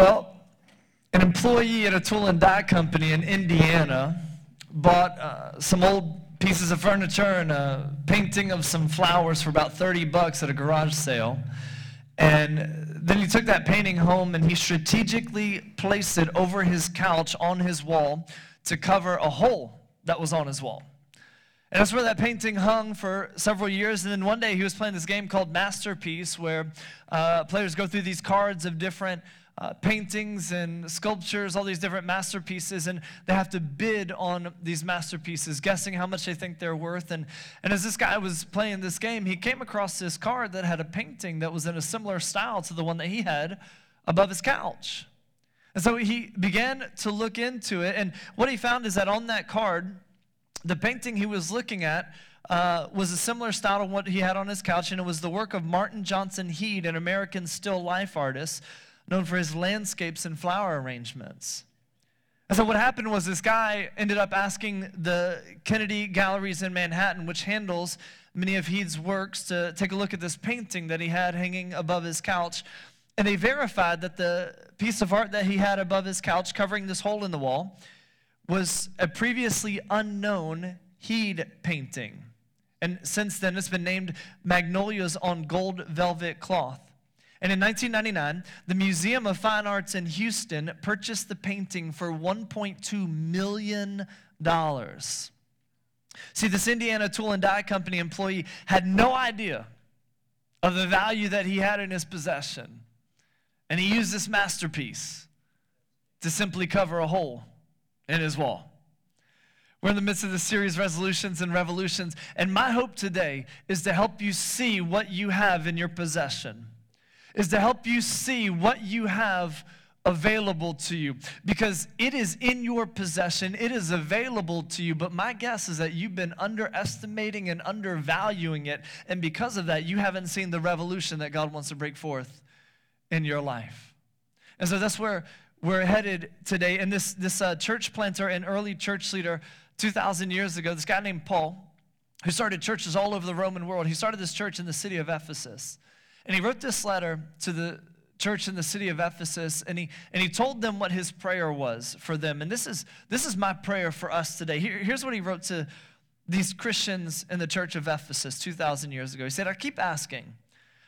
Well, an employee at a tool and die company in Indiana bought uh, some old pieces of furniture and a painting of some flowers for about 30 bucks at a garage sale. And then he took that painting home and he strategically placed it over his couch on his wall to cover a hole that was on his wall. And that's where that painting hung for several years. And then one day he was playing this game called Masterpiece, where uh, players go through these cards of different uh, paintings and sculptures, all these different masterpieces, and they have to bid on these masterpieces, guessing how much they think they're worth. And, and as this guy was playing this game, he came across this card that had a painting that was in a similar style to the one that he had above his couch. And so he began to look into it, and what he found is that on that card, the painting he was looking at uh, was a similar style to what he had on his couch, and it was the work of Martin Johnson Heade, an American still life artist known for his landscapes and flower arrangements. And so what happened was this guy ended up asking the Kennedy Galleries in Manhattan, which handles many of Heade's works, to take a look at this painting that he had hanging above his couch. And they verified that the piece of art that he had above his couch, covering this hole in the wall, was a previously unknown Heade painting. And since then, it's been named Magnolias on Gold Velvet Cloth. And in 1999, the Museum of Fine Arts in Houston purchased the painting for $1.2 million. See, this Indiana Tool and Die Company employee had no idea of the value that he had in his possession. And he used this masterpiece to simply cover a hole in his wall. We're in the midst of the series Resolutions and Revolutions, and my hope today is to help you see what you have in your possession is to help you see what you have available to you because it is in your possession, it is available to you. But my guess is that you've been underestimating and undervaluing it, and because of that, you haven't seen the revolution that God wants to break forth in your life. And so that's where we're headed today. And this, this uh, church planter and early church leader 2,000 years ago, this guy named Paul, who started churches all over the Roman world, he started this church in the city of Ephesus. And he wrote this letter to the church in the city of Ephesus, and he, and he told them what his prayer was for them. And this is, this is my prayer for us today. Here, here's what he wrote to these Christians in the church of Ephesus 2,000 years ago. He said, I keep asking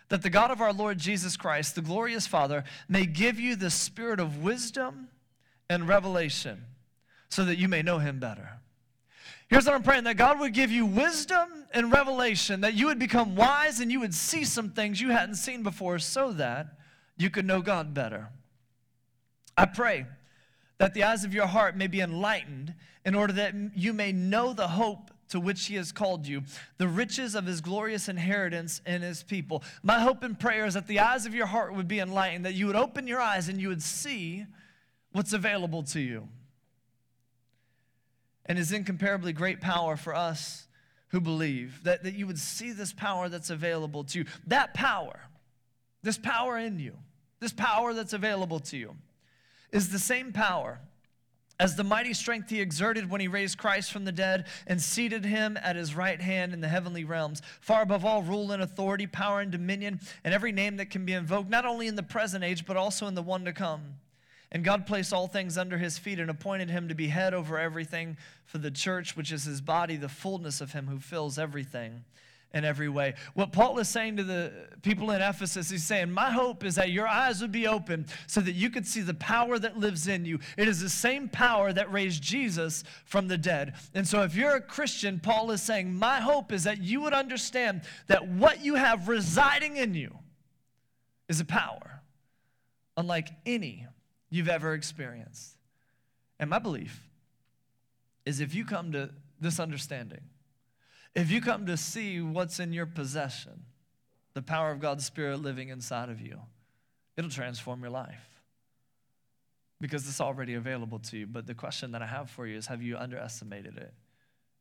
that the God of our Lord Jesus Christ, the glorious Father, may give you the spirit of wisdom and revelation so that you may know him better. Here's what I'm praying that God would give you wisdom and revelation, that you would become wise and you would see some things you hadn't seen before so that you could know God better. I pray that the eyes of your heart may be enlightened in order that you may know the hope to which he has called you, the riches of his glorious inheritance in his people. My hope and prayer is that the eyes of your heart would be enlightened, that you would open your eyes and you would see what's available to you and his incomparably great power for us who believe. That, that you would see this power that's available to you. That power, this power in you, this power that's available to you, is the same power as the mighty strength he exerted when he raised Christ from the dead and seated him at his right hand in the heavenly realms, far above all rule and authority, power and dominion, and every name that can be invoked, not only in the present age, but also in the one to come. And God placed all things under his feet and appointed him to be head over everything for the church, which is his body, the fullness of him who fills everything in every way. What Paul is saying to the people in Ephesus, he's saying, My hope is that your eyes would be open so that you could see the power that lives in you. It is the same power that raised Jesus from the dead. And so, if you're a Christian, Paul is saying, My hope is that you would understand that what you have residing in you is a power unlike any you've ever experienced. And my belief is if you come to this understanding, if you come to see what's in your possession, the power of God's Spirit living inside of you, it'll transform your life because it's already available to you. But the question that I have for you is have you underestimated it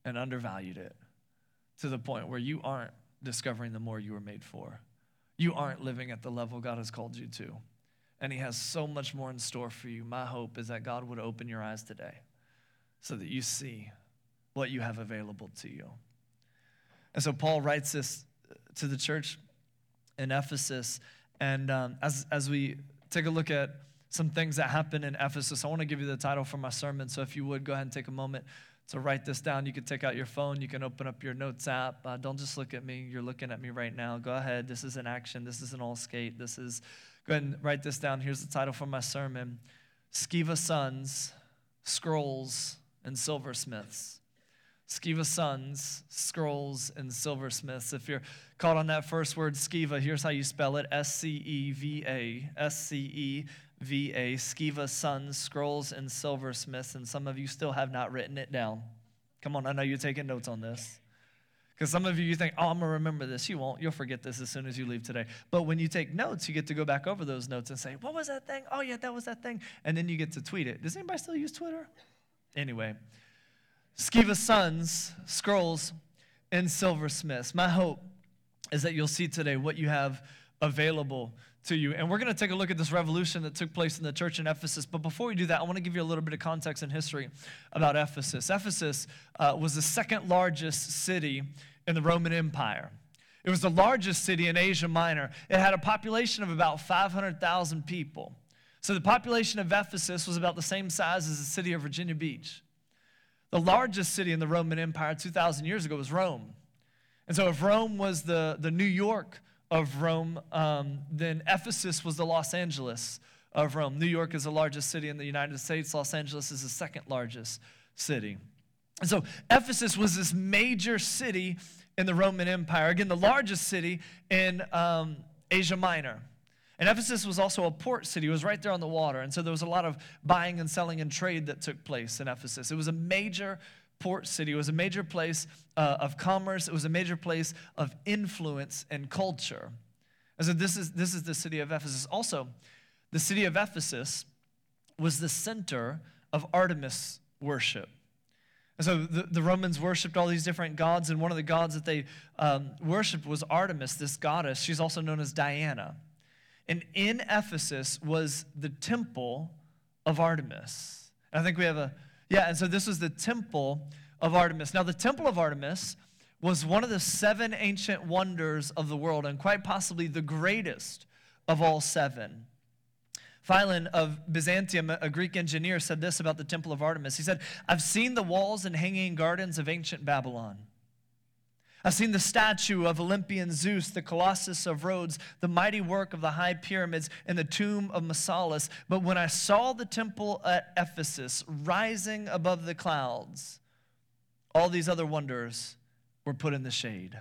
and undervalued it to the point where you aren't discovering the more you were made for? You aren't living at the level God has called you to and He has so much more in store for you. My hope is that God would open your eyes today so that you see what you have available to you. And so Paul writes this to the church in Ephesus. And um, as, as we take a look at some things that happened in Ephesus. I want to give you the title for my sermon, so if you would go ahead and take a moment to write this down. You can take out your phone, you can open up your notes app. Uh, don't just look at me, you're looking at me right now. Go ahead. This is an action, this is an all skate. This is, go ahead and write this down. Here's the title for my sermon Sceva Sons, Scrolls, and Silversmiths. Sceva sons, scrolls, and silversmiths. If you're caught on that first word, Sceva, here's how you spell it S C E V A. S C E V A. Sceva sons, scrolls, and silversmiths. And some of you still have not written it down. Come on, I know you're taking notes on this. Because some of you, you think, oh, I'm going to remember this. You won't. You'll forget this as soon as you leave today. But when you take notes, you get to go back over those notes and say, what was that thing? Oh, yeah, that was that thing. And then you get to tweet it. Does anybody still use Twitter? Anyway. Sceva sons, scrolls, and silversmiths. My hope is that you'll see today what you have available to you. And we're going to take a look at this revolution that took place in the church in Ephesus. But before we do that, I want to give you a little bit of context and history about Ephesus. Ephesus uh, was the second largest city in the Roman Empire. It was the largest city in Asia Minor. It had a population of about 500,000 people. So the population of Ephesus was about the same size as the city of Virginia Beach. The largest city in the Roman Empire 2,000 years ago was Rome. And so, if Rome was the, the New York of Rome, um, then Ephesus was the Los Angeles of Rome. New York is the largest city in the United States, Los Angeles is the second largest city. And so, Ephesus was this major city in the Roman Empire. Again, the largest city in um, Asia Minor. And Ephesus was also a port city. It was right there on the water. And so there was a lot of buying and selling and trade that took place in Ephesus. It was a major port city. It was a major place uh, of commerce. It was a major place of influence and culture. And so this is, this is the city of Ephesus. Also, the city of Ephesus was the center of Artemis worship. And so the, the Romans worshiped all these different gods, and one of the gods that they um, worshiped was Artemis, this goddess. She's also known as Diana. And in Ephesus was the temple of Artemis. And I think we have a, yeah, and so this was the temple of Artemis. Now, the temple of Artemis was one of the seven ancient wonders of the world, and quite possibly the greatest of all seven. Philon of Byzantium, a Greek engineer, said this about the temple of Artemis. He said, I've seen the walls and hanging gardens of ancient Babylon. I've seen the statue of Olympian Zeus, the Colossus of Rhodes, the mighty work of the high pyramids, and the tomb of Mausolus. But when I saw the temple at Ephesus rising above the clouds, all these other wonders were put in the shade.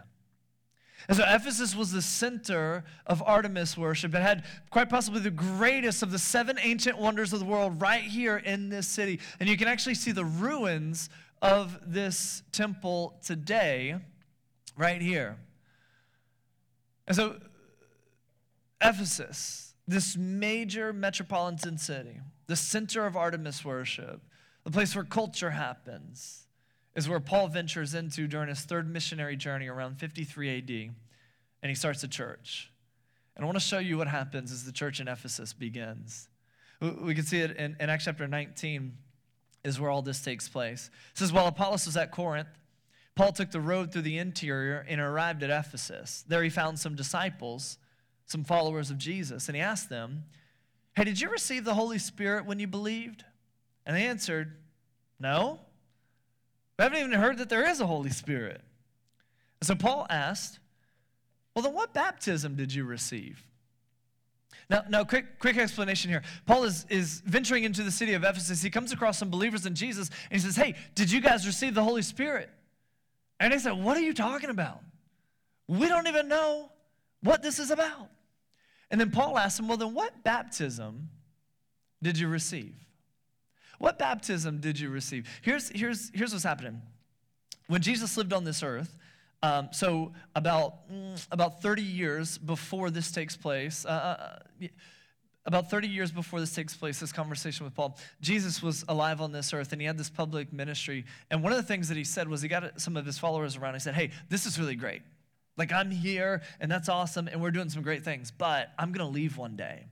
And so Ephesus was the center of Artemis worship. It had quite possibly the greatest of the seven ancient wonders of the world right here in this city. And you can actually see the ruins of this temple today right here. And so, Ephesus, this major metropolitan city, the center of Artemis worship, the place where culture happens, is where Paul ventures into during his third missionary journey around 53 AD, and he starts a church. And I want to show you what happens as the church in Ephesus begins. We can see it in, in Acts chapter 19, is where all this takes place. It says, While Apollos was at Corinth, Paul took the road through the interior and arrived at Ephesus. There he found some disciples, some followers of Jesus, and he asked them, Hey, did you receive the Holy Spirit when you believed? And they answered, No. We haven't even heard that there is a Holy Spirit. So Paul asked, Well, then what baptism did you receive? Now, now quick, quick explanation here. Paul is, is venturing into the city of Ephesus. He comes across some believers in Jesus, and he says, Hey, did you guys receive the Holy Spirit? And they said, What are you talking about? We don't even know what this is about. And then Paul asked him, Well, then what baptism did you receive? What baptism did you receive? Here's, here's, here's what's happening. When Jesus lived on this earth, um, so about, mm, about 30 years before this takes place, uh, uh about 30 years before this takes place, this conversation with Paul, Jesus was alive on this earth and he had this public ministry. And one of the things that he said was he got some of his followers around. He said, Hey, this is really great. Like, I'm here and that's awesome and we're doing some great things, but I'm going to leave one day.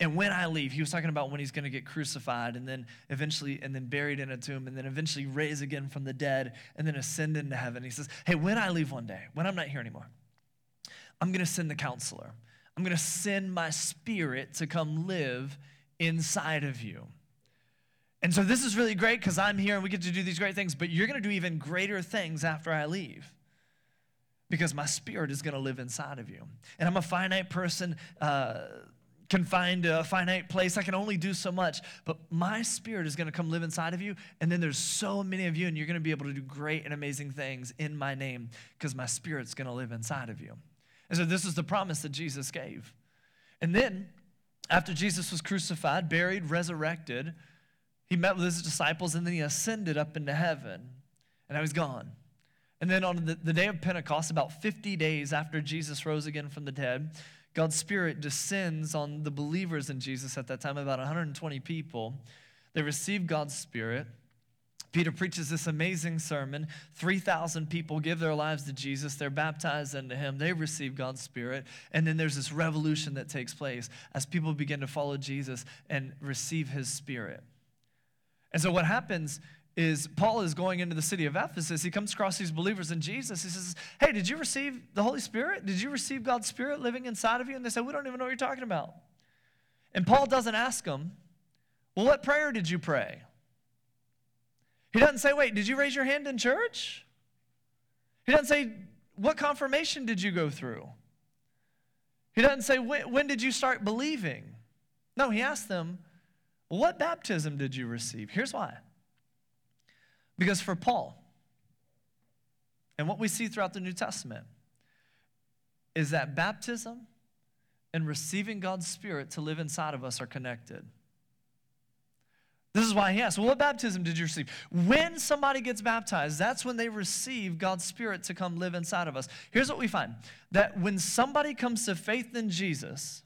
And when I leave, he was talking about when he's going to get crucified and then eventually, and then buried in a tomb and then eventually raise again from the dead and then ascend into heaven. He says, Hey, when I leave one day, when I'm not here anymore, I'm going to send the counselor. I'm going to send my spirit to come live inside of you. And so this is really great because I'm here and we get to do these great things, but you're going to do even greater things after I leave because my spirit is going to live inside of you. And I'm a finite person, uh, confined to a finite place. I can only do so much, but my spirit is going to come live inside of you. And then there's so many of you, and you're going to be able to do great and amazing things in my name because my spirit's going to live inside of you. And so this is the promise that Jesus gave. And then, after Jesus was crucified, buried, resurrected, he met with his disciples and then he ascended up into heaven. And now he's gone. And then on the, the day of Pentecost, about 50 days after Jesus rose again from the dead, God's Spirit descends on the believers in Jesus at that time, about 120 people. They receive God's Spirit. Peter preaches this amazing sermon. 3,000 people give their lives to Jesus. They're baptized into him. They receive God's Spirit. And then there's this revolution that takes place as people begin to follow Jesus and receive his Spirit. And so what happens is Paul is going into the city of Ephesus. He comes across these believers in Jesus. He says, Hey, did you receive the Holy Spirit? Did you receive God's Spirit living inside of you? And they said, We don't even know what you're talking about. And Paul doesn't ask them, Well, what prayer did you pray? He doesn't say, Wait, did you raise your hand in church? He doesn't say, What confirmation did you go through? He doesn't say, When, when did you start believing? No, he asked them, what baptism did you receive? Here's why. Because for Paul, and what we see throughout the New Testament, is that baptism and receiving God's Spirit to live inside of us are connected. This is why he asked, well, What baptism did you receive? When somebody gets baptized, that's when they receive God's Spirit to come live inside of us. Here's what we find that when somebody comes to faith in Jesus,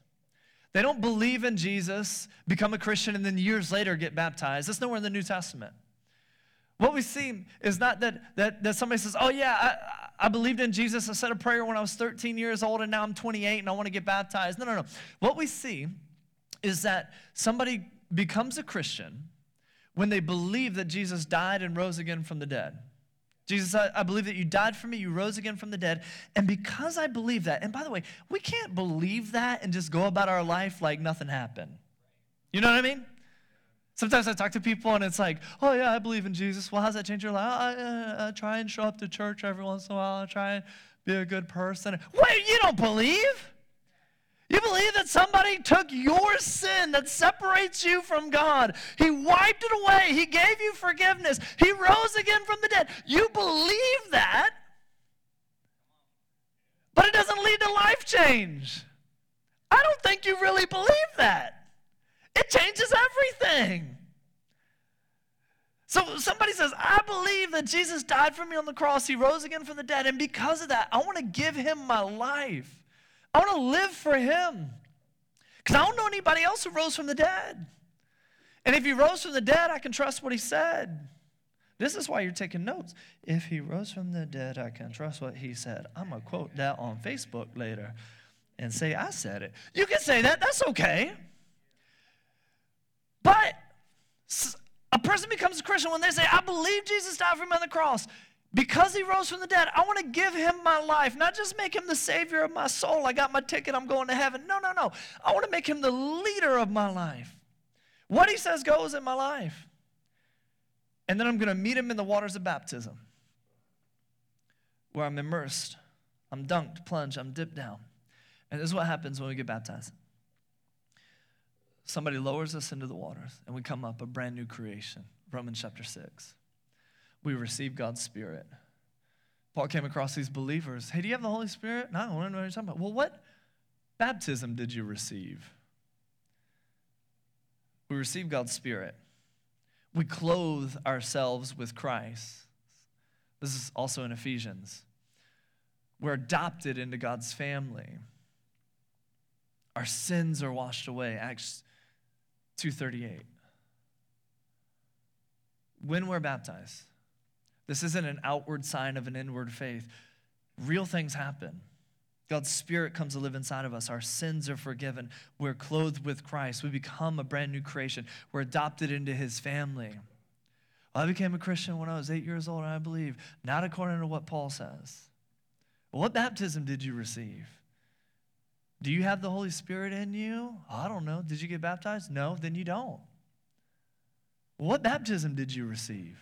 they don't believe in Jesus, become a Christian, and then years later get baptized. That's nowhere in the New Testament. What we see is not that, that, that somebody says, Oh, yeah, I, I believed in Jesus. I said a prayer when I was 13 years old, and now I'm 28 and I want to get baptized. No, no, no. What we see is that somebody becomes a Christian when they believe that Jesus died and rose again from the dead. Jesus, I, I, believe that you died for me, you rose again from the dead. And because I believe that, and by the way, we can't believe that and just go about our life like nothing happened. You know what I mean? Sometimes I talk to people and it's like, oh yeah, I believe in Jesus. Well, how's that change your life? I, uh, I try and show up to church every once in a while. I try and be a good person. Wait, you don't believe? You believe that somebody took your sin that separates you from God? He wiped it away. He gave you forgiveness. He rose again from the dead. You believe that, but it doesn't lead to life change. I don't think you really believe that. It changes everything. So somebody says, I believe that Jesus died for me on the cross. He rose again from the dead. And because of that, I want to give him my life. I want to live for him. Because I don't know anybody else who rose from the dead. And if he rose from the dead, I can trust what he said. This is why you're taking notes. If he rose from the dead, I can trust what he said. I'm going to quote that on Facebook later and say I said it. You can say that, that's okay. But a person becomes a Christian when they say, I believe Jesus died for me on the cross. Because he rose from the dead, I want to give him my life, not just make him the savior of my soul. I got my ticket, I'm going to heaven. No, no, no. I want to make him the leader of my life. What he says goes in my life. And then I'm going to meet him in the waters of baptism, where I'm immersed, I'm dunked, plunged, I'm dipped down. And this is what happens when we get baptized somebody lowers us into the waters, and we come up a brand new creation. Romans chapter 6 we receive God's Spirit. Paul came across these believers. Hey, do you have the Holy Spirit? No, I don't know what you're talking about. Well, what baptism did you receive? We receive God's Spirit. We clothe ourselves with Christ. This is also in Ephesians. We're adopted into God's family. Our sins are washed away. Acts 2:38. When we're baptized, this isn't an outward sign of an inward faith. Real things happen. God's Spirit comes to live inside of us. Our sins are forgiven. We're clothed with Christ. We become a brand new creation. We're adopted into His family. I became a Christian when I was eight years old, I believe, not according to what Paul says. what baptism did you receive? Do you have the Holy Spirit in you? I don't know. Did you get baptized? No, then you don't. What baptism did you receive?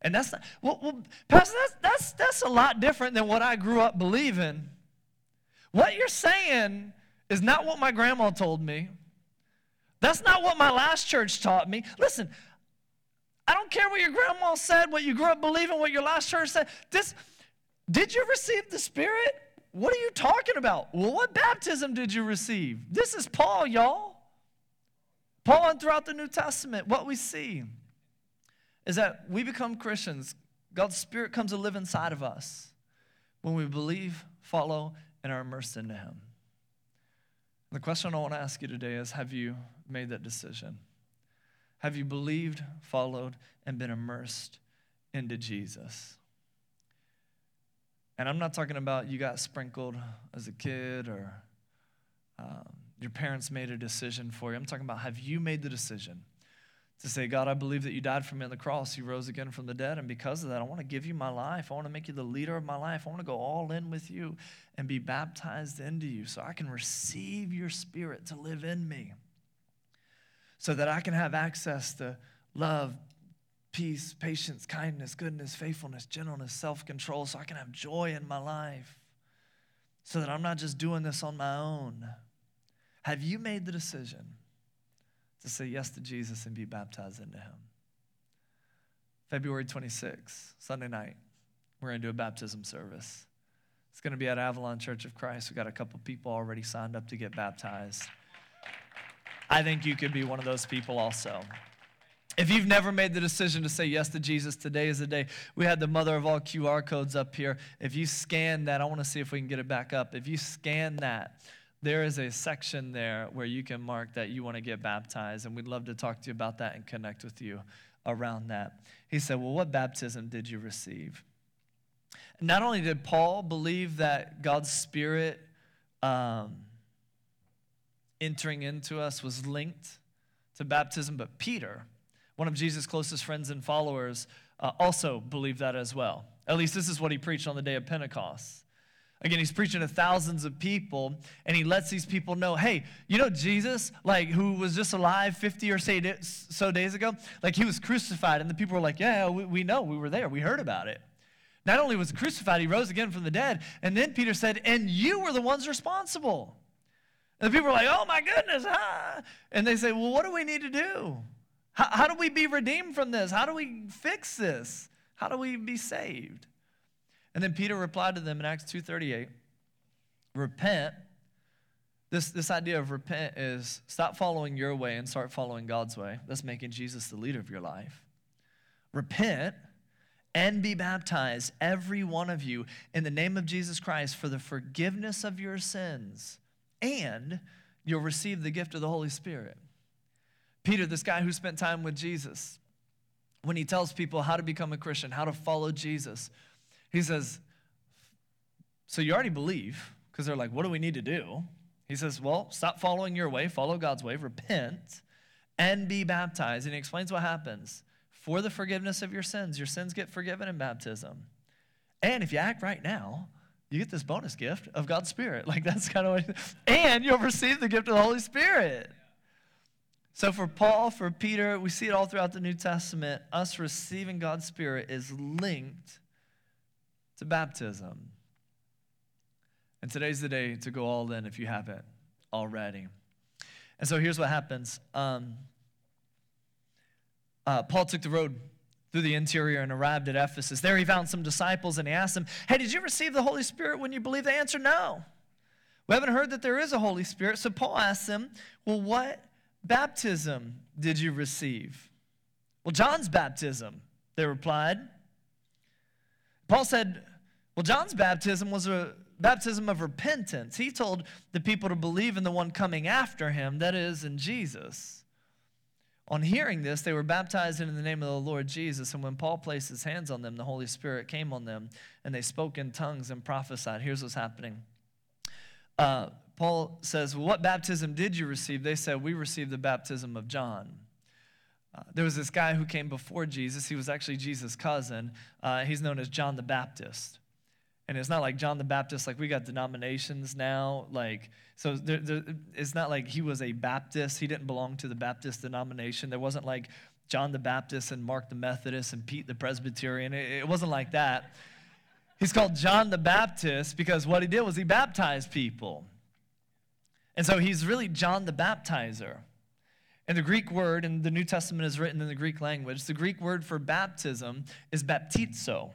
And that's not, well, well, Pastor, that's, that's, that's a lot different than what I grew up believing. What you're saying is not what my grandma told me. That's not what my last church taught me. Listen, I don't care what your grandma said, what you grew up believing, what your last church said. This, did you receive the Spirit? What are you talking about? Well, what baptism did you receive? This is Paul, y'all. Paul and throughout the New Testament, what we see is that we become Christians. God's Spirit comes to live inside of us when we believe, follow, and are immersed into Him. The question I want to ask you today is Have you made that decision? Have you believed, followed, and been immersed into Jesus? And I'm not talking about you got sprinkled as a kid or um, your parents made a decision for you. I'm talking about have you made the decision to say, God, I believe that you died for me on the cross. You rose again from the dead. And because of that, I want to give you my life. I want to make you the leader of my life. I want to go all in with you and be baptized into you so I can receive your spirit to live in me. So that I can have access to love, peace, patience, kindness, goodness, faithfulness, gentleness, self control, so I can have joy in my life. So that I'm not just doing this on my own. Have you made the decision? to say yes to Jesus and be baptized into him. February 26th, Sunday night, we're going to do a baptism service. It's going to be at Avalon Church of Christ. We've got a couple people already signed up to get baptized. I think you could be one of those people also. If you've never made the decision to say yes to Jesus, today is the day. We had the mother of all QR codes up here. If you scan that, I want to see if we can get it back up. If you scan that, there is a section there where you can mark that you want to get baptized, and we'd love to talk to you about that and connect with you around that. He said, Well, what baptism did you receive? Not only did Paul believe that God's Spirit um, entering into us was linked to baptism, but Peter, one of Jesus' closest friends and followers, uh, also believed that as well. At least this is what he preached on the day of Pentecost. Again, he's preaching to thousands of people, and he lets these people know, hey, you know Jesus, like who was just alive 50 or so days ago? Like he was crucified, and the people were like, yeah, we, we know, we were there, we heard about it. Not only was he crucified, he rose again from the dead. And then Peter said, and you were the ones responsible. And the people were like, oh my goodness, ah. And they say, well, what do we need to do? How, how do we be redeemed from this? How do we fix this? How do we be saved? And then Peter replied to them in Acts 2:38, repent. This, this idea of repent is stop following your way and start following God's way. That's making Jesus the leader of your life. Repent and be baptized, every one of you, in the name of Jesus Christ for the forgiveness of your sins, and you'll receive the gift of the Holy Spirit. Peter, this guy who spent time with Jesus, when he tells people how to become a Christian, how to follow Jesus, he says, So you already believe, because they're like, What do we need to do? He says, Well, stop following your way, follow God's way, repent, and be baptized. And he explains what happens. For the forgiveness of your sins, your sins get forgiven in baptism. And if you act right now, you get this bonus gift of God's Spirit. Like that's kind of what, and you'll receive the gift of the Holy Spirit. So for Paul, for Peter, we see it all throughout the New Testament. Us receiving God's Spirit is linked to baptism. And today's the day to go all in if you haven't already. And so here's what happens um, uh, Paul took the road through the interior and arrived at Ephesus. There he found some disciples and he asked them, Hey, did you receive the Holy Spirit when you believed? They answered, No. We haven't heard that there is a Holy Spirit. So Paul asked them, Well, what baptism did you receive? Well, John's baptism, they replied. Paul said, well, John's baptism was a baptism of repentance. He told the people to believe in the one coming after him, that is, in Jesus. On hearing this, they were baptized in the name of the Lord Jesus. And when Paul placed his hands on them, the Holy Spirit came on them, and they spoke in tongues and prophesied. Here's what's happening. Uh, Paul says, well, What baptism did you receive? They said, We received the baptism of John. Uh, there was this guy who came before Jesus. He was actually Jesus' cousin. Uh, he's known as John the Baptist. And it's not like John the Baptist, like we got denominations now. Like, so there, there, it's not like he was a Baptist. He didn't belong to the Baptist denomination. There wasn't like John the Baptist and Mark the Methodist and Pete the Presbyterian. It, it wasn't like that. He's called John the Baptist because what he did was he baptized people. And so he's really John the Baptizer. And the Greek word, and the New Testament is written in the Greek language, the Greek word for baptism is baptizo.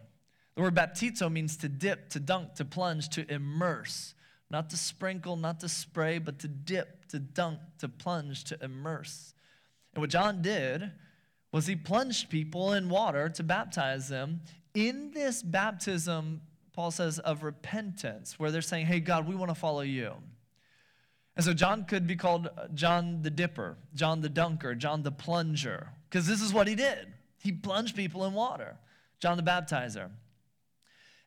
The word baptizo means to dip, to dunk, to plunge, to immerse. Not to sprinkle, not to spray, but to dip, to dunk, to plunge, to immerse. And what John did was he plunged people in water to baptize them. In this baptism, Paul says, of repentance, where they're saying, Hey, God, we want to follow you. And so John could be called uh, John the Dipper, John the Dunker, John the Plunger, because this is what he did. He plunged people in water, John the Baptizer.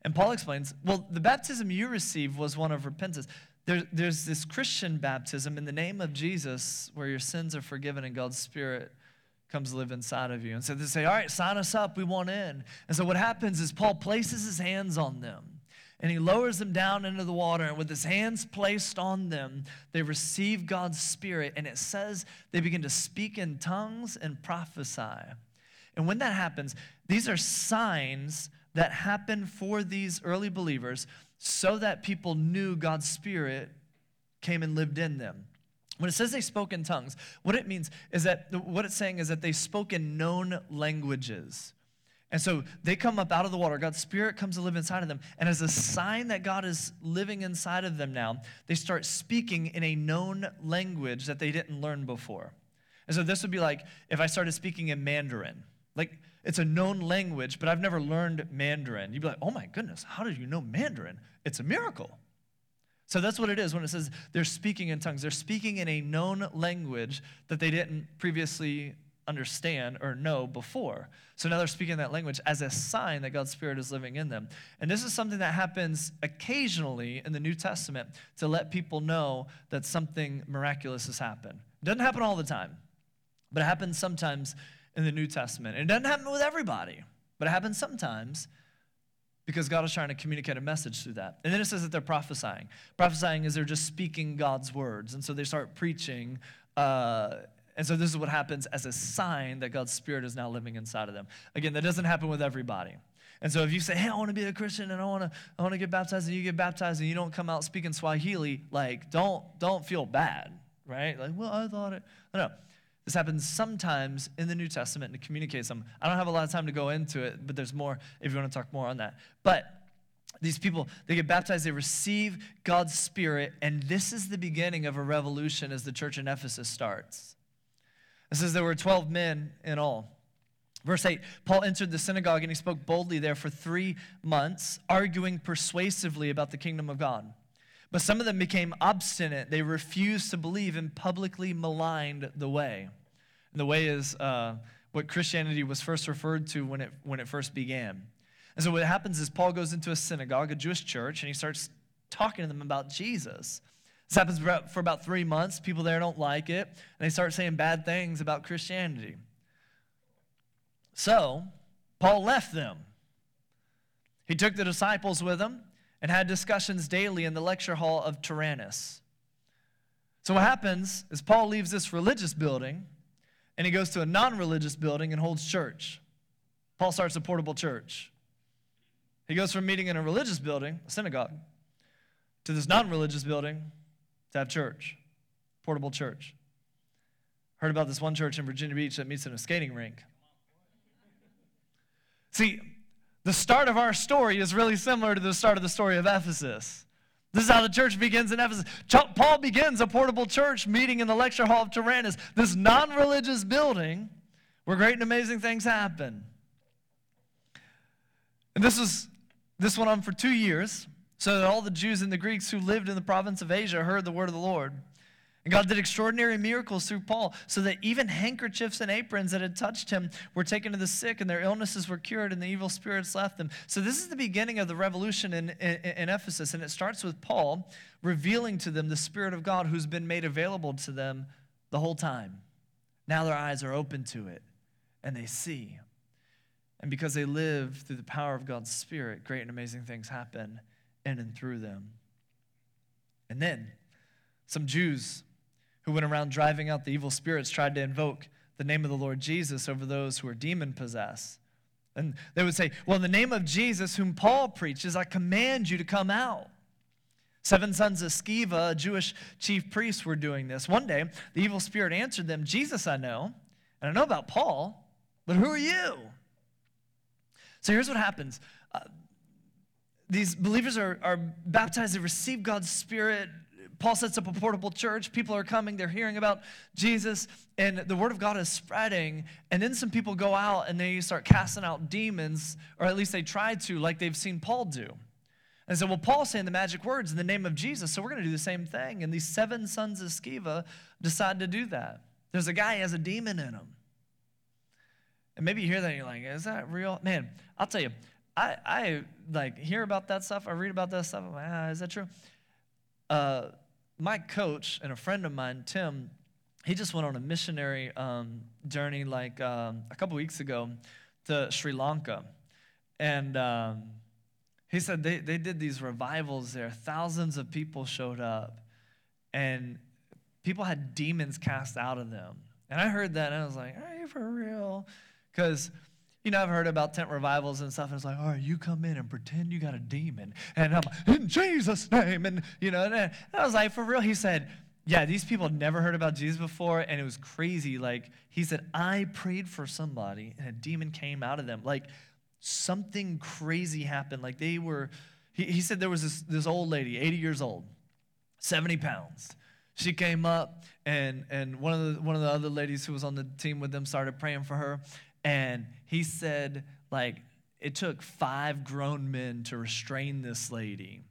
And Paul explains, well, the baptism you received was one of repentance. There, there's this Christian baptism in the name of Jesus where your sins are forgiven and God's Spirit comes live inside of you. And so they say, all right, sign us up, we want in. And so what happens is Paul places his hands on them and he lowers them down into the water. And with his hands placed on them, they receive God's Spirit. And it says they begin to speak in tongues and prophesy. And when that happens, these are signs that happen for these early believers so that people knew God's Spirit came and lived in them. When it says they spoke in tongues, what it means is that what it's saying is that they spoke in known languages. And so they come up out of the water. God's Spirit comes to live inside of them. And as a sign that God is living inside of them now, they start speaking in a known language that they didn't learn before. And so this would be like if I started speaking in Mandarin. Like it's a known language, but I've never learned Mandarin. You'd be like, oh my goodness, how did you know Mandarin? It's a miracle. So that's what it is when it says they're speaking in tongues. They're speaking in a known language that they didn't previously understand or know before. So now they're speaking that language as a sign that God's Spirit is living in them. And this is something that happens occasionally in the New Testament to let people know that something miraculous has happened. It doesn't happen all the time, but it happens sometimes in the New Testament. And it doesn't happen with everybody, but it happens sometimes because God is trying to communicate a message through that. And then it says that they're prophesying. Prophesying is they're just speaking God's words. And so they start preaching. Uh, and so this is what happens as a sign that God's Spirit is now living inside of them. Again, that doesn't happen with everybody. And so if you say, hey, I want to be a Christian and I want to, I want to get baptized, and you get baptized and you don't come out speaking Swahili, like, don't, don't feel bad, right? Like, well, I thought it. No, no. This happens sometimes in the New Testament to communicate some. I don't have a lot of time to go into it, but there's more if you want to talk more on that. But these people, they get baptized, they receive God's Spirit, and this is the beginning of a revolution as the church in Ephesus starts. It says there were 12 men in all. Verse 8 Paul entered the synagogue and he spoke boldly there for three months, arguing persuasively about the kingdom of God. But some of them became obstinate. They refused to believe and publicly maligned the way. And the way is uh, what Christianity was first referred to when it, when it first began. And so what happens is Paul goes into a synagogue, a Jewish church, and he starts talking to them about Jesus. This happens for about three months. People there don't like it, and they start saying bad things about Christianity. So, Paul left them. He took the disciples with him, and had discussions daily in the lecture hall of Tyrannus. So, what happens is Paul leaves this religious building and he goes to a non religious building and holds church. Paul starts a portable church. He goes from meeting in a religious building, a synagogue, to this non religious building to have church, portable church. Heard about this one church in Virginia Beach that meets in a skating rink. See, the start of our story is really similar to the start of the story of Ephesus. This is how the church begins in Ephesus. Paul begins a portable church meeting in the lecture hall of Tyrannus, this non religious building where great and amazing things happen. And this was this went on for two years, so that all the Jews and the Greeks who lived in the province of Asia heard the word of the Lord. And God did extraordinary miracles through Paul, so that even handkerchiefs and aprons that had touched him were taken to the sick, and their illnesses were cured, and the evil spirits left them. So, this is the beginning of the revolution in, in, in Ephesus, and it starts with Paul revealing to them the Spirit of God who's been made available to them the whole time. Now their eyes are open to it, and they see. And because they live through the power of God's Spirit, great and amazing things happen in and through them. And then some Jews who went around driving out the evil spirits tried to invoke the name of the Lord Jesus over those who were demon possessed. And they would say, Well, in the name of Jesus, whom Paul preaches, I command you to come out. Seven sons of Sceva, a Jewish chief priest, were doing this. One day, the evil spirit answered them, Jesus I know, and I know about Paul, but who are you? So here's what happens. Uh, these believers are, are baptized, they receive God's Spirit. Paul sets up a portable church. People are coming, they're hearing about Jesus, and the word of God is spreading. And then some people go out and they start casting out demons, or at least they try to, like they've seen Paul do. And so, well, Paul's saying the magic words in the name of Jesus, so we're going to do the same thing. And these seven sons of Sceva decide to do that. There's a guy, has a demon in him. And maybe you hear that and you're like, is that real? Man, I'll tell you, I, I like hear about that stuff. I read about that stuff. I'm like, ah, is that true? Uh, my coach and a friend of mine, Tim, he just went on a missionary um, journey like um, a couple weeks ago to Sri Lanka. And um, he said they, they did these revivals there. Thousands of people showed up, and people had demons cast out of them. And I heard that, and I was like, are you for real? Because you know, I've heard about tent revivals and stuff, and it's like, all right, you come in and pretend you got a demon. And I'm in Jesus' name. And, you know, and I was like, for real? He said, yeah, these people never heard about Jesus before, and it was crazy. Like, he said, I prayed for somebody, and a demon came out of them. Like, something crazy happened. Like they were, he, he said there was this, this old lady, 80 years old, 70 pounds. She came up and, and one, of the, one of the other ladies who was on the team with them started praying for her. And he said, like, it took five grown men to restrain this lady.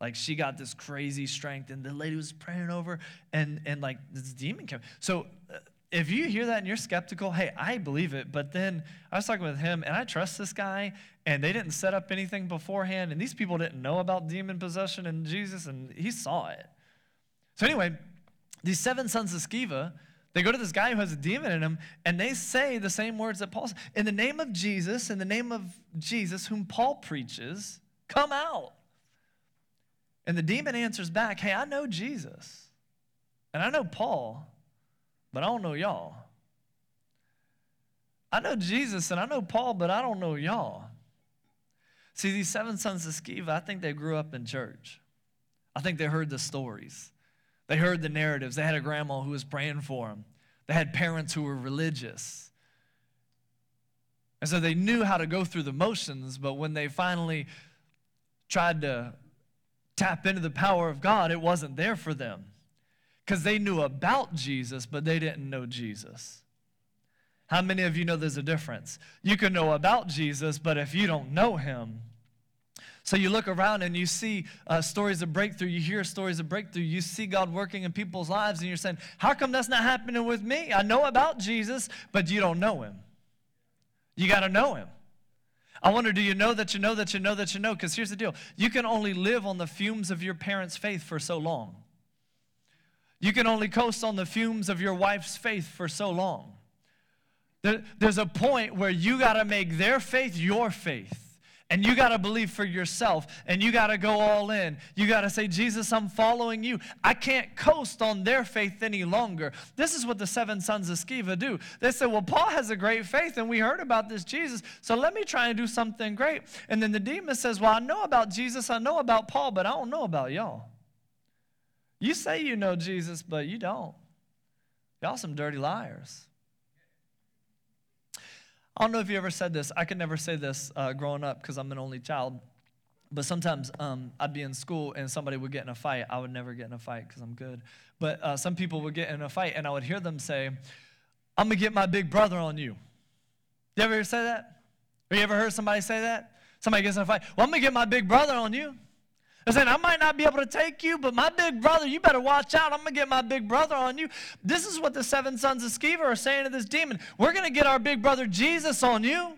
Like she got this crazy strength, and the lady was praying over, and and like this demon came. So uh, if you hear that and you're skeptical, hey, I believe it. But then I was talking with him, and I trust this guy, and they didn't set up anything beforehand, and these people didn't know about demon possession and Jesus, and he saw it. So anyway, these seven sons of Sceva, they go to this guy who has a demon in him, and they say the same words that Paul said. In the name of Jesus, in the name of Jesus, whom Paul preaches, come out. And the demon answers back, Hey, I know Jesus, and I know Paul but I don't know y'all. I know Jesus and I know Paul, but I don't know y'all. See, these seven sons of Sceva, I think they grew up in church. I think they heard the stories. They heard the narratives. They had a grandma who was praying for them. They had parents who were religious. And so they knew how to go through the motions, but when they finally tried to tap into the power of God, it wasn't there for them because they knew about Jesus, but they didn't know Jesus. How many of you know there's a difference? You can know about Jesus, but if you don't know him, so you look around and you see uh, stories of breakthrough, you hear stories of breakthrough, you see God working in people's lives, and you're saying, How come that's not happening with me? I know about Jesus, but you don't know him. You got to know him. I wonder, do you know that you know that you know that you know? Because here's the deal you can only live on the fumes of your parents' faith for so long. You can only coast on the fumes of your wife's faith for so long. there's a point where you got to make their faith your faith. And you got to believe for yourself. And you got to go all in. You got to say, Jesus, I'm following you. I can't coast on their faith any longer. This is what the seven sons of Sceva do. They say, Well, Paul has a great faith, and we heard about this Jesus, so let me try and do something great. And then the demon says, Well, I know about Jesus, I know about Paul, but I don't know about y'all. You say you know Jesus, but you don't. Y'all some dirty liars. I don't know if you ever said this. I could never say this uh, growing up because I'm an only child. But sometimes um, I'd be in school and somebody would get in a fight. I would never get in a fight because I'm good. But uh, some people would get in a fight, and I would hear them say, I'm going to get my big brother on you. You ever hear say that? Or you ever heard somebody say that? Somebody gets in a fight. Well, I'm going to get my big brother on you. Said, I might not be able to take you, but my big brother, you better watch out. I'm going to get my big brother on you. This is what the seven sons of Sceva are saying to this demon. We're going to get our big brother Jesus on you.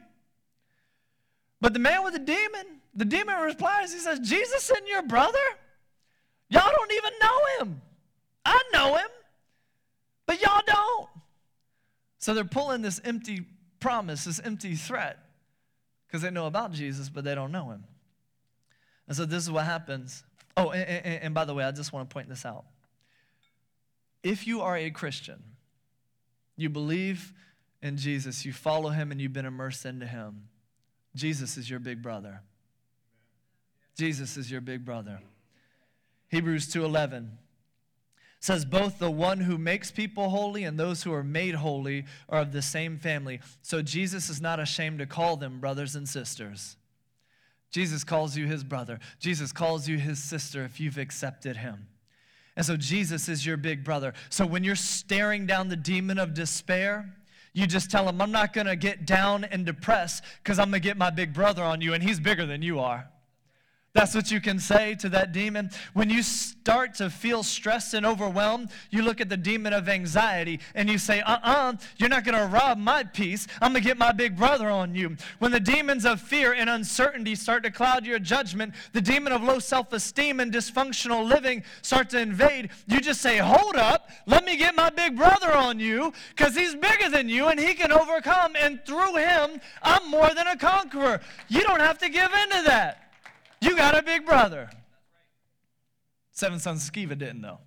But the man with the demon, the demon replies, he says, Jesus and your brother? Y'all don't even know him. I know him, but y'all don't. So they're pulling this empty promise, this empty threat, because they know about Jesus, but they don't know him. And so this is what happens. Oh, and, and, and by the way, I just want to point this out. If you are a Christian, you believe in Jesus, you follow him, and you've been immersed into him, Jesus is your big brother. Jesus is your big brother. Hebrews 2:11 says both the one who makes people holy and those who are made holy are of the same family. So Jesus is not ashamed to call them brothers and sisters. Jesus calls you his brother. Jesus calls you his sister if you've accepted him. And so Jesus is your big brother. So when you're staring down the demon of despair, you just tell him, I'm not going to get down and depressed because I'm going to get my big brother on you, and he's bigger than you are. That's what you can say to that demon. When you start to feel stressed and overwhelmed, you look at the demon of anxiety and you say, uh uh-uh, uh, you are not going to rob my peace. I'm going to get my big brother on you. When the demons of fear and uncertainty start to cloud your judgment, the demon of low self esteem and dysfunctional living start to invade, you just say, hold up, let me get my big brother on you because he's bigger than you and he can overcome. And through him, I'm more than a conqueror. You don't have to give in to that. You got a big brother. Seven sons of Sceva didn't know.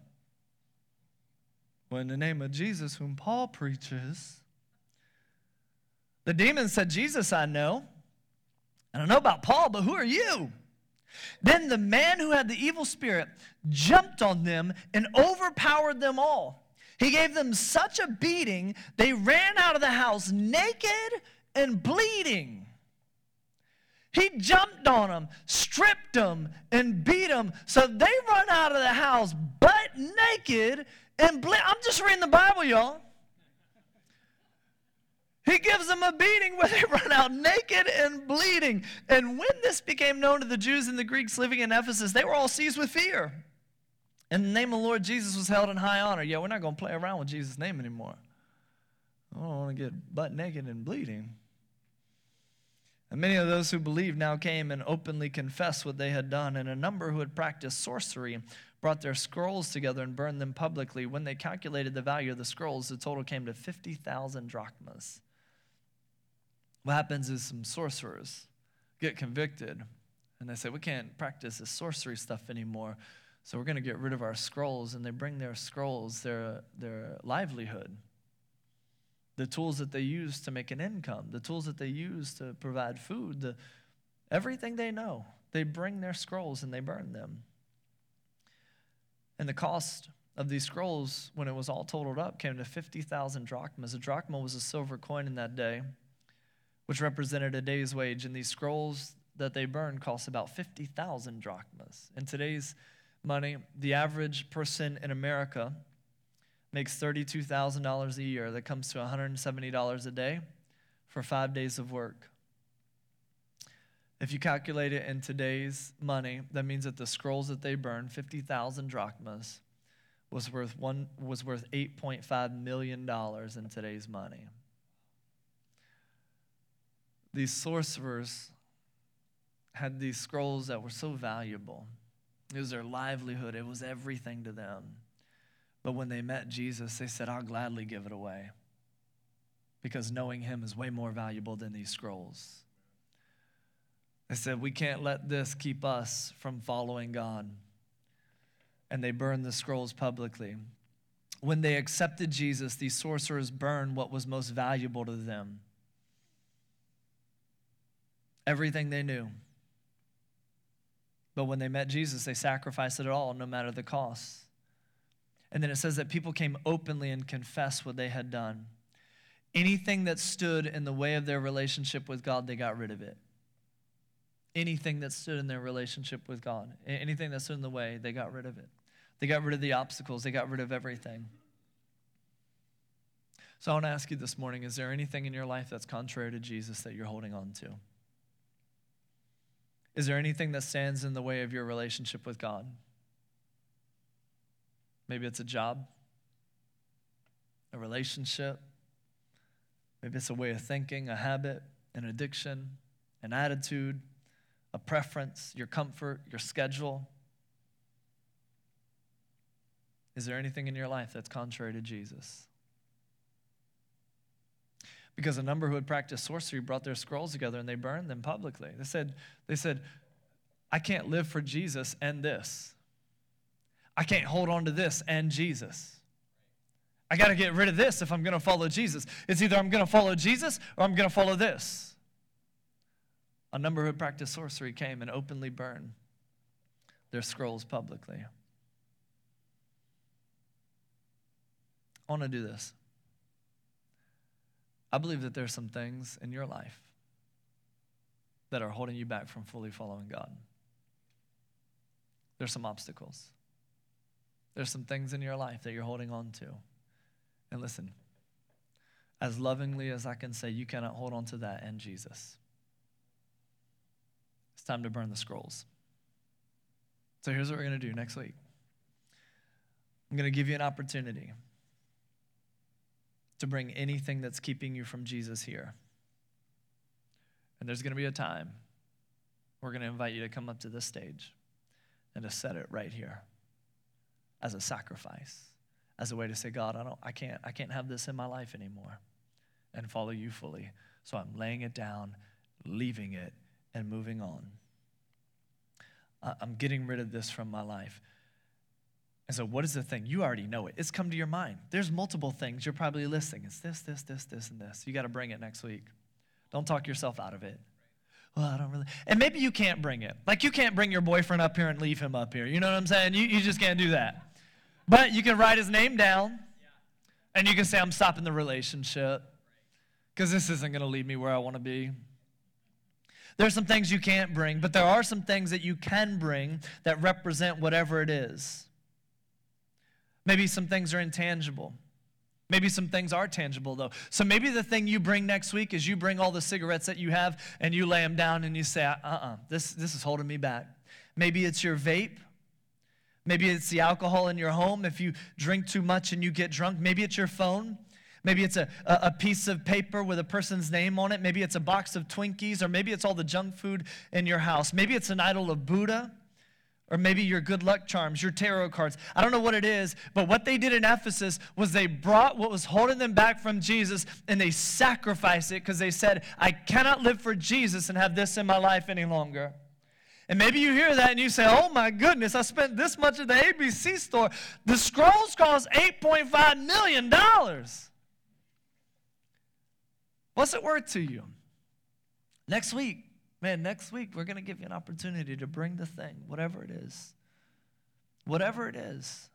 Well, in the name of Jesus, whom Paul preaches, the demon said, Jesus, I know. I don't know about Paul, but who are you? Then the man who had the evil spirit jumped on them and overpowered them all. He gave them such a beating, they ran out of the house naked and bleeding. He jumped on them, stripped them, and beat them. So they run out of the house butt naked and ble- I'm just reading the Bible, y'all. He gives them a beating where they run out naked and bleeding. And when this became known to the Jews and the Greeks living in Ephesus, they were all seized with fear. And the name of the Lord Jesus was held in high honor. Yeah, we're not going to play around with Jesus' name anymore. I don't want to get butt naked and bleeding. And many of those who believed now came and openly confessed what they had done, and a number who had practiced sorcery brought their scrolls together and burned them publicly. When they calculated the value of the scrolls, the total came to 50,000 drachmas. What happens is some sorcerers get convicted, and they say, We can't practice this sorcery stuff anymore, so we're going to get rid of our scrolls. And they bring their scrolls, their, their livelihood the tools that they use to make an income, the tools that they use to provide food, the, everything they know. They bring their scrolls and they burn them. And the cost of these scrolls, when it was all totaled up, came to 50,000 drachmas. A drachma was a silver coin in that day, which represented a day's wage. And these scrolls that they burned cost about 50,000 drachmas. In today's money, the average person in America makes $32,000 a year. That comes to $170 a day for five days of work. If you calculate it in today's money, that means that the scrolls that they burned, 50,000 drachmas, was worth, one, was worth $8.5 million in today's money. These sorcerers had these scrolls that were so valuable. It was their livelihood, it was everything to them. But when they met Jesus, they said, I'll gladly give it away because knowing him is way more valuable than these scrolls. They said, We can't let this keep us from following God. And they burned the scrolls publicly. When they accepted Jesus, these sorcerers burned what was most valuable to them everything they knew. But when they met Jesus, they sacrificed it all, no matter the cost. And then it says that people came openly and confessed what they had done. Anything that stood in the way of their relationship with God, they got rid of it. Anything that stood in their relationship with God, anything that stood in the way, they got rid of it. They got rid of the obstacles, they got rid of everything. So I want to ask you this morning is there anything in your life that's contrary to Jesus that you're holding on to? Is there anything that stands in the way of your relationship with God? Maybe it's a job, a relationship. Maybe it's a way of thinking, a habit, an addiction, an attitude, a preference, your comfort, your schedule. Is there anything in your life that's contrary to Jesus? Because a number who had practiced sorcery brought their scrolls together and they burned them publicly. They said, they said I can't live for Jesus and this. I can't hold on to this and Jesus. I got to get rid of this if I'm going to follow Jesus. It's either I'm going to follow Jesus or I'm going to follow this. A number who practiced sorcery came and openly burned their scrolls publicly. I want to do this. I believe that there's some things in your life that are holding you back from fully following God. There's some obstacles. There's some things in your life that you're holding on to. And listen, as lovingly as I can say, you cannot hold on to that and Jesus. It's time to burn the scrolls. So here's what we're going to do next week I'm going to give you an opportunity to bring anything that's keeping you from Jesus here. And there's going to be a time we're going to invite you to come up to this stage and to set it right here as a sacrifice as a way to say, God, I don't, I can't, I can't have this in my life anymore and follow you fully. So I'm laying it down, leaving it, and moving on. I'm getting rid of this from my life. And so, what is the thing? You already know it. It's come to your mind. There's multiple things you're probably listing. It's this, this, this, this, and this. You got to bring it next week. Don't talk yourself out of it. Well, I don't really. And maybe you can't bring it. Like, you can't bring your boyfriend up here and leave him up here. You know what I'm saying? You, you just can't do that. But you can write his name down and you can say, I'm stopping the relationship because this isn't going to lead me where I want to be. There's some things you can't bring, but there are some things that you can bring that represent whatever it is. Maybe some things are intangible. Maybe some things are tangible, though. So maybe the thing you bring next week is you bring all the cigarettes that you have and you lay them down and you say, uh uh-uh, uh, this, this is holding me back. Maybe it's your vape. Maybe it's the alcohol in your home if you drink too much and you get drunk. Maybe it's your phone. Maybe it's a, a piece of paper with a person's name on it. Maybe it's a box of Twinkies, or maybe it's all the junk food in your house. Maybe it's an idol of Buddha, or maybe your good luck charms, your tarot cards. I don't know what it is, but what they did in Ephesus was they brought what was holding them back from Jesus and they sacrificed it because they said, I cannot live for Jesus and have this in my life any longer. And maybe you hear that and you say, oh my goodness, I spent this much at the ABC store. The scrolls cost $8.5 million. What's it worth to you? Next week, man, next week, we're going to give you an opportunity to bring the thing, whatever it is, whatever it is,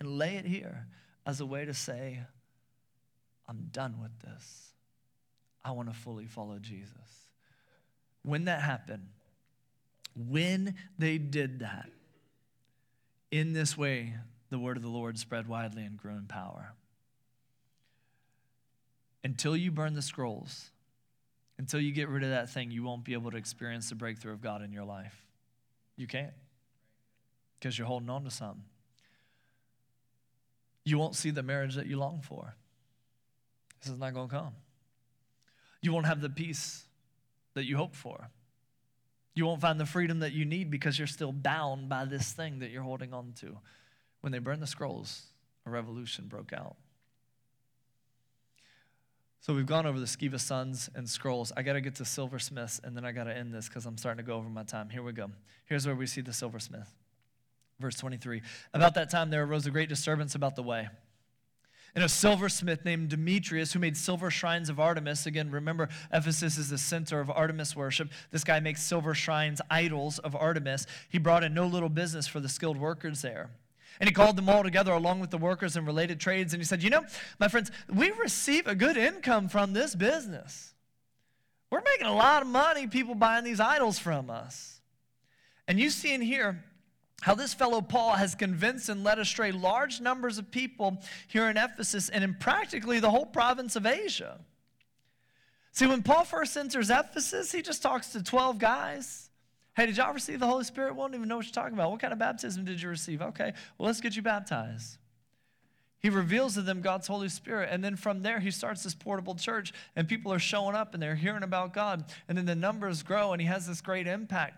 and lay it here as a way to say, I'm done with this. I want to fully follow Jesus. When that happened, when they did that, in this way, the word of the Lord spread widely and grew in power. Until you burn the scrolls, until you get rid of that thing, you won't be able to experience the breakthrough of God in your life. You can't because you're holding on to something. You won't see the marriage that you long for. This is not going to come. You won't have the peace that you hope for. You won't find the freedom that you need because you're still bound by this thing that you're holding on to. When they burned the scrolls, a revolution broke out. So we've gone over the Sceva sons and scrolls. I got to get to silversmiths, and then I got to end this because I'm starting to go over my time. Here we go. Here's where we see the silversmith. Verse 23. About that time, there arose a great disturbance about the way. And a silversmith named Demetrius, who made silver shrines of Artemis. Again, remember, Ephesus is the center of Artemis worship. This guy makes silver shrines, idols of Artemis. He brought in no little business for the skilled workers there. And he called them all together along with the workers in related trades. And he said, You know, my friends, we receive a good income from this business. We're making a lot of money, people buying these idols from us. And you see in here how this fellow Paul has convinced and led astray large numbers of people here in Ephesus and in practically the whole province of Asia. See, when Paul first enters Ephesus, he just talks to 12 guys. Hey, did y'all receive the Holy Spirit? Won't even know what you're talking about. What kind of baptism did you receive? Okay, well, let's get you baptized. He reveals to them God's Holy Spirit. And then from there, he starts this portable church, and people are showing up and they're hearing about God. And then the numbers grow, and he has this great impact.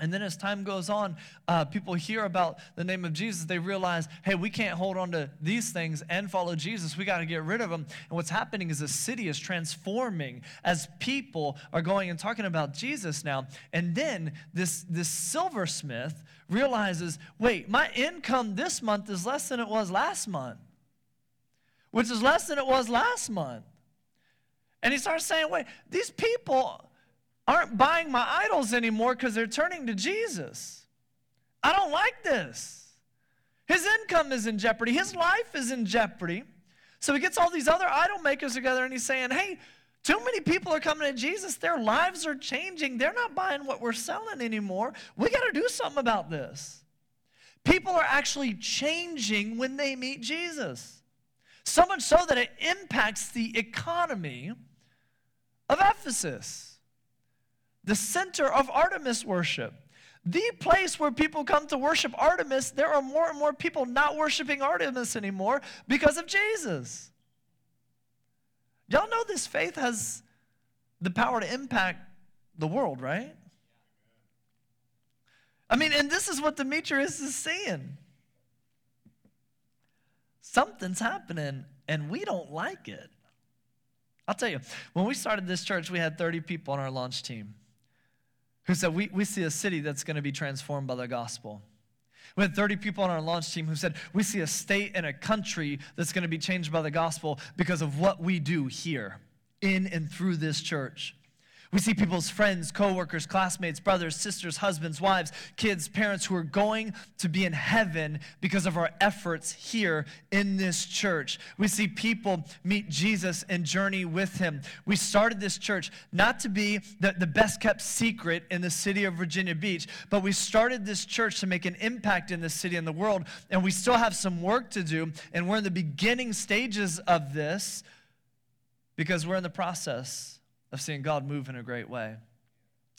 And then as time goes on, uh, people hear about the name of Jesus. They realize, hey, we can't hold on to these things and follow Jesus. We got to get rid of them. And what's happening is the city is transforming as people are going and talking about Jesus now. And then this, this silversmith realizes, wait, my income this month is less than it was last month, which is less than it was last month. And he starts saying, wait, these people aren't buying my idols anymore because they're turning to Jesus. I don't like this. His income is in jeopardy, his life is in jeopardy. So he gets all these other idol makers together and he's saying, hey, too many people are coming to Jesus. Their lives are changing. They're not buying what we're selling anymore. We got to do something about this. People are actually changing when they meet Jesus. So much so that it impacts the economy of Ephesus the center of Artemis worship. The place where people come to worship Artemis, there are more and more people not worshiping Artemis anymore because of Jesus. Y'all know this faith has the power to impact the world, right? I mean, and this is what Demetrius is saying. Something's happening, and we don't like it. I'll tell you, when we started this church, we had 30 people on our launch team who said, we, we see a city that's going to be transformed by the gospel. We had 30 people on our launch team who said, We see a state and a country that's going to be changed by the gospel because of what we do here in and through this church. We see people's friends, coworkers, classmates, brothers, sisters, husbands, wives, kids, parents who are going to be in heaven because of our efforts here in this church. We see people meet Jesus and journey with him. We started this church not to be the, the best kept secret in the city of Virginia Beach, but we started this church to make an impact in the city and the world. And we still have some work to do. And we're in the beginning stages of this because we're in the process of seeing God move in a great way.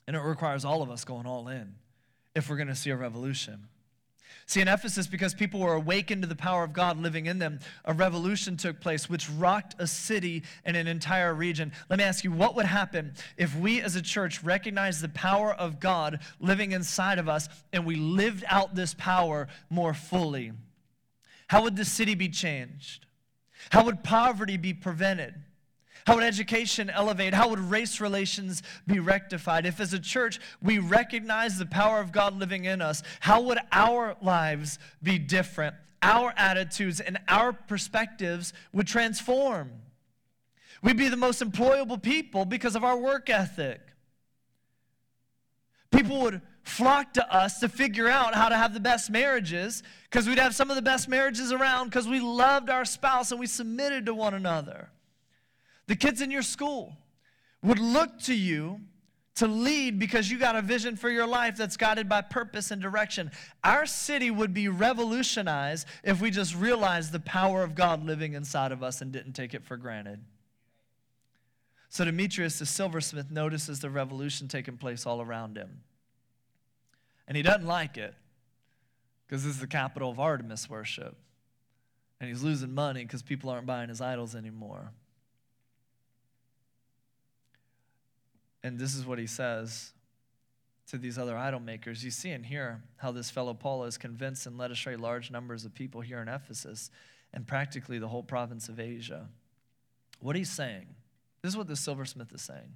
And it requires all of us going all in if we're going to see a revolution. See, in Ephesus, because people were awakened to the power of God living in them, a revolution took place which rocked a city and an entire region. Let me ask you, what would happen if we as a church recognized the power of God living inside of us and we lived out this power more fully? How would the city be changed? How would poverty be prevented? How would education elevate? How would race relations be rectified? If, as a church, we recognize the power of God living in us, how would our lives be different? Our attitudes and our perspectives would transform. We'd be the most employable people because of our work ethic. People would flock to us to figure out how to have the best marriages because we'd have some of the best marriages around because we loved our spouse and we submitted to one another. The kids in your school would look to you to lead because you got a vision for your life that's guided by purpose and direction. Our city would be revolutionized if we just realized the power of God living inside of us and didn't take it for granted. So Demetrius the silversmith notices the revolution taking place all around him. And he doesn't like it because this is the capital of Artemis worship. And he's losing money because people aren't buying his idols anymore. And this is what he says to these other idol makers. You see and hear how this fellow Paul is convinced and led astray large numbers of people here in Ephesus and practically the whole province of Asia. What he's saying, this is what the silversmith is saying.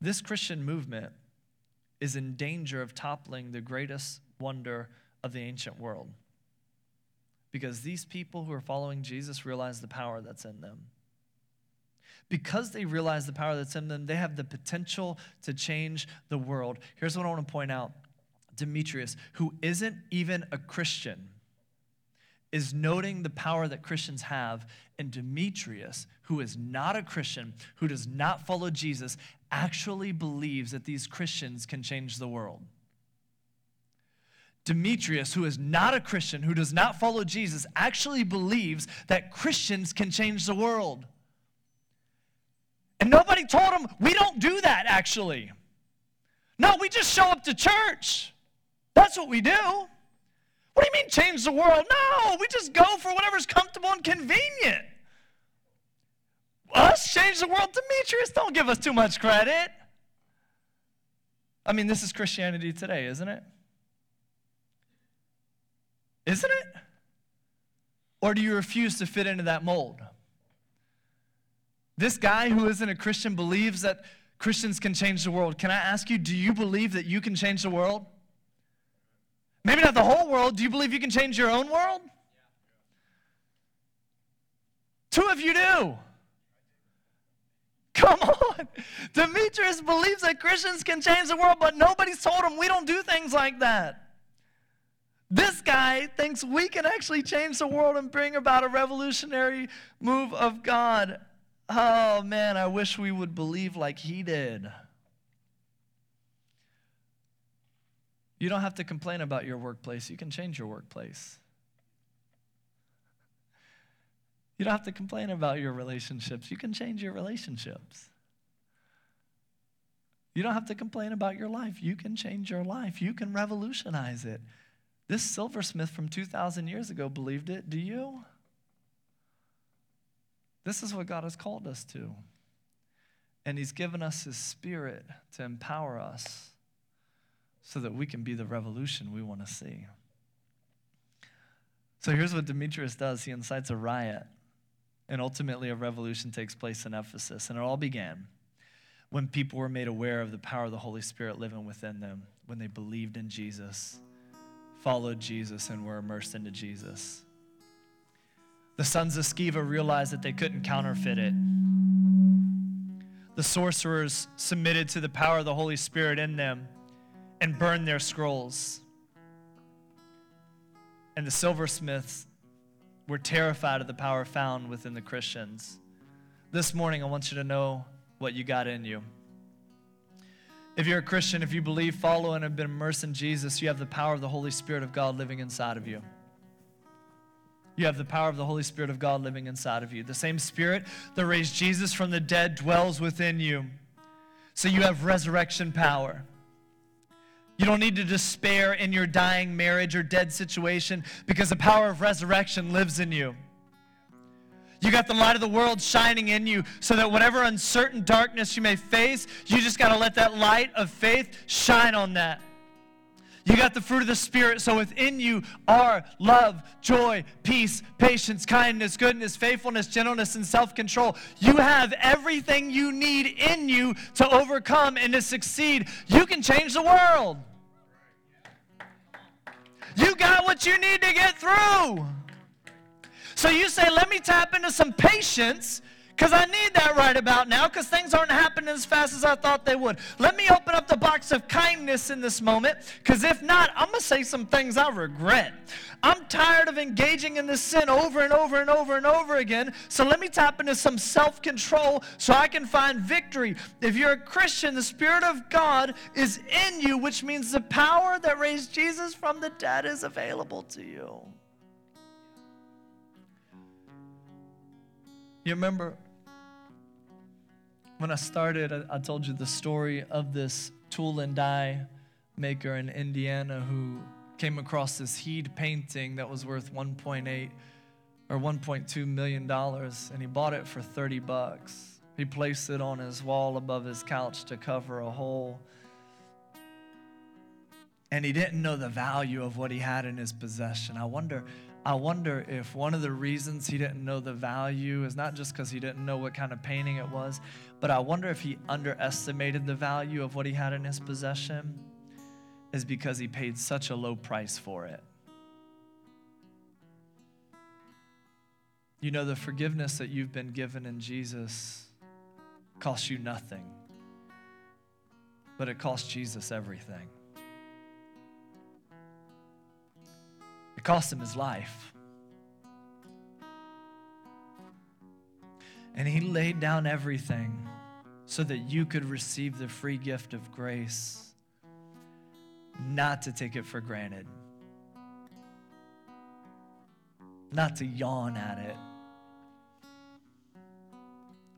This Christian movement is in danger of toppling the greatest wonder of the ancient world. Because these people who are following Jesus realize the power that's in them because they realize the power that's in them, they have the potential to change the world. Here's what I want to point out Demetrius, who isn't even a Christian, is noting the power that Christians have. And Demetrius, who is not a Christian, who does not follow Jesus, actually believes that these Christians can change the world. Demetrius, who is not a Christian, who does not follow Jesus, actually believes that Christians can change the world. And nobody told him, we don't do that actually. No, we just show up to church. That's what we do. What do you mean change the world? No, we just go for whatever's comfortable and convenient. Us change the world? Demetrius, don't give us too much credit. I mean, this is Christianity today, isn't it? Isn't it? Or do you refuse to fit into that mold? This guy who isn't a Christian believes that Christians can change the world. Can I ask you, do you believe that you can change the world? Maybe not the whole world. Do you believe you can change your own world? Two of you do. Come on. Demetrius believes that Christians can change the world, but nobody's told him we don't do things like that. This guy thinks we can actually change the world and bring about a revolutionary move of God. Oh man, I wish we would believe like he did. You don't have to complain about your workplace, you can change your workplace. You don't have to complain about your relationships, you can change your relationships. You don't have to complain about your life, you can change your life, you can revolutionize it. This silversmith from 2,000 years ago believed it. Do you? This is what God has called us to. And He's given us His Spirit to empower us so that we can be the revolution we want to see. So here's what Demetrius does he incites a riot, and ultimately a revolution takes place in Ephesus. And it all began when people were made aware of the power of the Holy Spirit living within them, when they believed in Jesus followed Jesus and were immersed into Jesus. The sons of Sceva realized that they couldn't counterfeit it. The sorcerers submitted to the power of the Holy Spirit in them and burned their scrolls. And the silversmiths were terrified of the power found within the Christians. This morning, I want you to know what you got in you. If you're a Christian, if you believe, follow, and have been immersed in Jesus, you have the power of the Holy Spirit of God living inside of you. You have the power of the Holy Spirit of God living inside of you. The same Spirit that raised Jesus from the dead dwells within you. So you have resurrection power. You don't need to despair in your dying marriage or dead situation because the power of resurrection lives in you. You got the light of the world shining in you so that whatever uncertain darkness you may face, you just got to let that light of faith shine on that. You got the fruit of the Spirit, so within you are love, joy, peace, patience, kindness, goodness, faithfulness, gentleness, and self control. You have everything you need in you to overcome and to succeed. You can change the world. You got what you need to get through. So you say, let me tap into some patience because I need that right about now because things aren't happening as fast as I thought they would. Let me open up the box of kindness in this moment because if not, I'm going to say some things I regret. I'm tired of engaging in this sin over and over and over and over again. So let me tap into some self control so I can find victory. If you're a Christian, the Spirit of God is in you, which means the power that raised Jesus from the dead is available to you. You remember when I started, I, I, told you the story of this tool and die maker in Indiana who came across this Heade painting that was worth 1.8 or 1.2 million dollars, and he bought it for 30 bucks. He placed it on his wall above his couch to cover a hole. And he didn't know the value of what he had in his possession. I wonder I wonder if one of the reasons he didn't know the value is not just because he didn't know what kind of painting it was, but I wonder if he underestimated the value of what he had in his possession is because he paid such a low price for it. You know, the forgiveness that you've been given in Jesus costs you nothing, but it costs Jesus everything. It cost him his life. And he laid down everything so that you could receive the free gift of grace, not to take it for granted, not to yawn at it,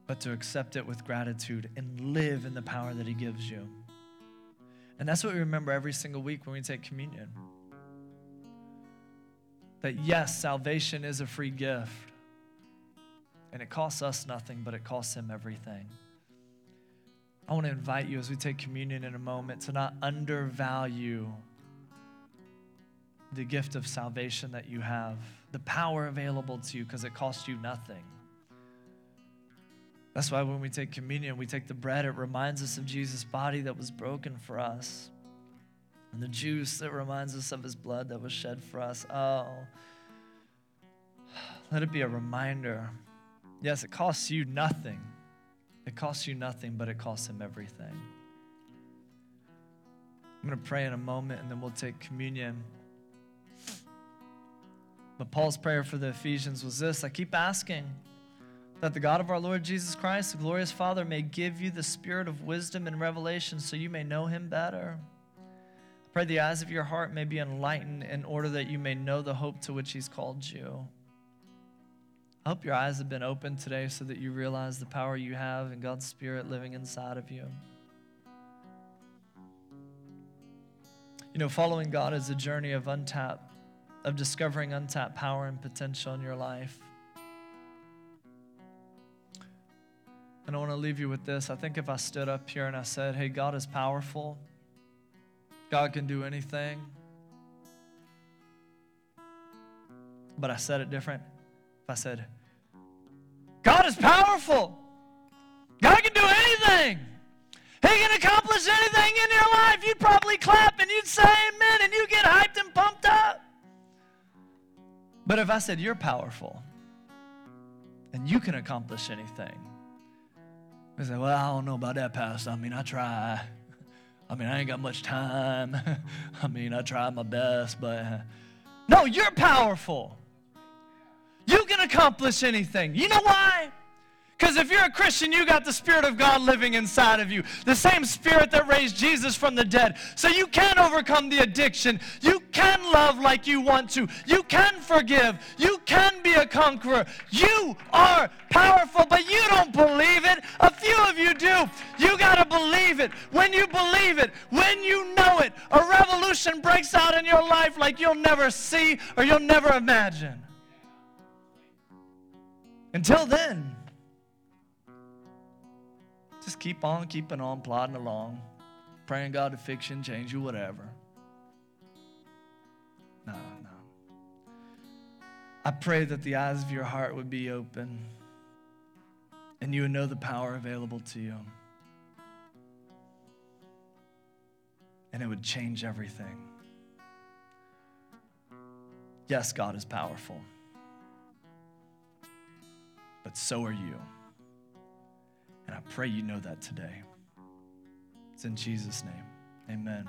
but to accept it with gratitude and live in the power that he gives you. And that's what we remember every single week when we take communion that yes, salvation is a free gift. And it costs us nothing, but it costs him everything. I want to invite you as we take communion in a moment to not undervalue the gift of salvation that you have, the power available to you because it costs you nothing. That's why when we take communion, we take the bread, it reminds us of Jesus' body that was broken for us. And the juice that reminds us of his blood that was shed for us. Oh, let it be a reminder. Yes, it costs you nothing. It costs you nothing, but it costs him everything. I'm going to pray in a moment and then we'll take communion. But Paul's prayer for the Ephesians was this I keep asking that the God of our Lord Jesus Christ, the glorious Father, may give you the spirit of wisdom and revelation so you may know him better. Pray the eyes of your heart may be enlightened in order that you may know the hope to which he's called you. I hope your eyes have been opened today so that you realize the power you have and God's Spirit living inside of you. You know, following God is a journey of untapped, of discovering untapped power and potential in your life. And I want to leave you with this. I think if I stood up here and I said, hey, God is powerful, God can do anything, but I said it different. If I said, God is powerful, God can do anything. He can accomplish anything in your life. You'd probably clap and you'd say amen and you get hyped and pumped up. But if I said, You're powerful and you can accomplish anything, I say, well, I don't know about that, Pastor. I mean, I try. I mean, I ain't got much time. I mean, I try my best, but no, you're powerful. You can accomplish anything. You know why? Because if you're a Christian, you got the Spirit of God living inside of you. The same Spirit that raised Jesus from the dead. So you can overcome the addiction. You can love like you want to. You can forgive. You can be a conqueror. You are powerful, but you don't believe it. A few of you do. You got to believe it. When you believe it, when you know it, a revolution breaks out in your life like you'll never see or you'll never imagine. Until then, just keep on keeping on, plodding along, praying God to fix you and change you, whatever. No, no. I pray that the eyes of your heart would be open and you would know the power available to you. And it would change everything. Yes, God is powerful, but so are you. And I pray you know that today. It's in Jesus' name. Amen.